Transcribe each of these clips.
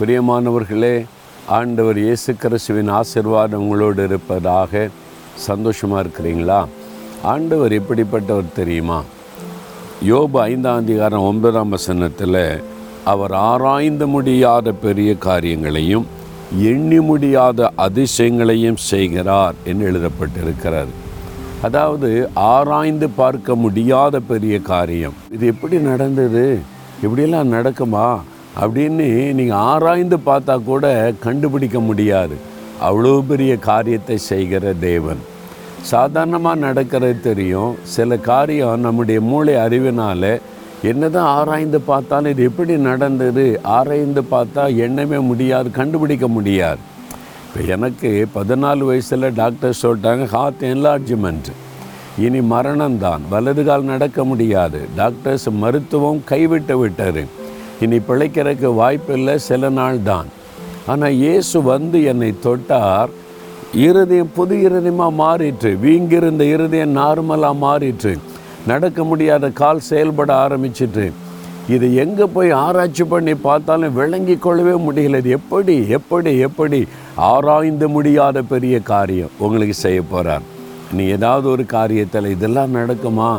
பிரியமானவர்களே ஆண்டவர் இயேசு கிறிஸ்துவின் ஆசிர்வாதம் உங்களோடு இருப்பதாக சந்தோஷமாக இருக்கிறீங்களா? ஆண்டவர் எப்படிப்பட்டவர் தெரியுமா? யோபு ஐந்தாம் அதிகாரம் ஒன்பதாம் வசனத்தில் அவர் ஆராய்ந்து முடியாத பெரிய காரியங்களையும் எண்ணி முடியாத அதிசயங்களையும் செய்கிறார் என்று எழுதப்பட்டிருக்கிறார். அதாவது ஆராய்ந்து பார்க்க முடியாத பெரிய காரியம். இது எப்படி நடந்தது? இப்படியெல்லாம் நடக்குமா? அப்படின்னு நீங்கள் ஆராய்ந்து பார்த்தா கூட கண்டுபிடிக்க முடியாது. அவ்வளோ பெரிய காரியத்தை செய்கிற தேவன். சாதாரணமாக நடக்கிறது தெரியும். சில காரியம் நம்முடைய மூளை அறிவினால் என்னதான் ஆராய்ந்து பார்த்தாலும் இது எப்படி நடந்தது ஆராய்ந்து பார்த்தா எண்ணமே முடியாது கண்டுபிடிக்க முடியாது. இப்போ எனக்கு பதினாலு வயசில் டாக்டர் சொல்லிட்டாங்க ஹார்ட் என்லார்ஜ்மெண்ட் இனி மரணம்தான். வலது கால் நடக்க முடியாது. டாக்டர்ஸ் மருத்துவம் கைவிட்டு விட்டார் இனி பிழைக்கிறதுக்கு வாய்ப்பில்லை சில நாள் தான். ஆனால் இயேசு வந்து என்னை தொட்டார். இருதயம் புது இருதயமாக மாறிட்டு வீங்கிருந்த இருதயம் நார்மலாக மாறிட்டு நடக்க முடியாத கால் செயல்பட ஆரம்பிச்சிட்டு இது எங்கே போய் ஆராய்ச்சி பண்ணி பார்த்தாலும் விளங்கி கொள்ளவே முடியல. இது எப்படி எப்படி எப்படி? ஆராய்ந்து முடியாத பெரிய காரியம். உங்களுக்கு செய்ய போகிறார் நீ ஏதாவது ஒரு காரியத்தில் இதெல்லாம் நடக்குமா?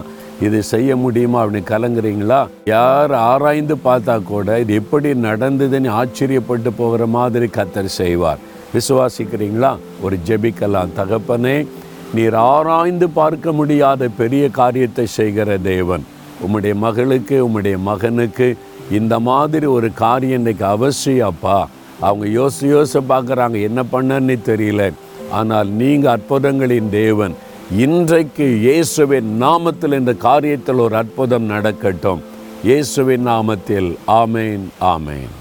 இது செய்ய முடியுமா அப்படின்னு கலங்குறீங்களா? யார் ஆராய்ந்து பார்த்தா கூட இது எப்படி நடந்ததுன்னு ஆச்சரியப்பட்டு போகிற மாதிரி கத்தர் செய்வார். விசுவாசிக்கிறீங்களா? ஒரு ஜெபிக்கலாம். தகப்பனே நீர் ஆராய்ந்து பார்க்க முடியாத பெரிய காரியத்தை செய்கிற தேவன். உம்முடைய மகளுக்கு உம்முடைய மகனுக்கு இந்த மாதிரி ஒரு காரியம் இன்றைக்கு அவசியம் அப்பா. அவங்க யோசி யோசி பார்க்குறாங்க என்ன பண்ணன்னு தெரியல. ஆனால் நீங்கள் அற்புதங்களின் தேவன். இன்றைக்கு இயேசுவின் நாமத்தில் இந்த காரியத்தில் ஒரு அற்புதம் நடக்கட்டும். இயேசுவின் நாமத்தில். ஆமேன் ஆமேன்.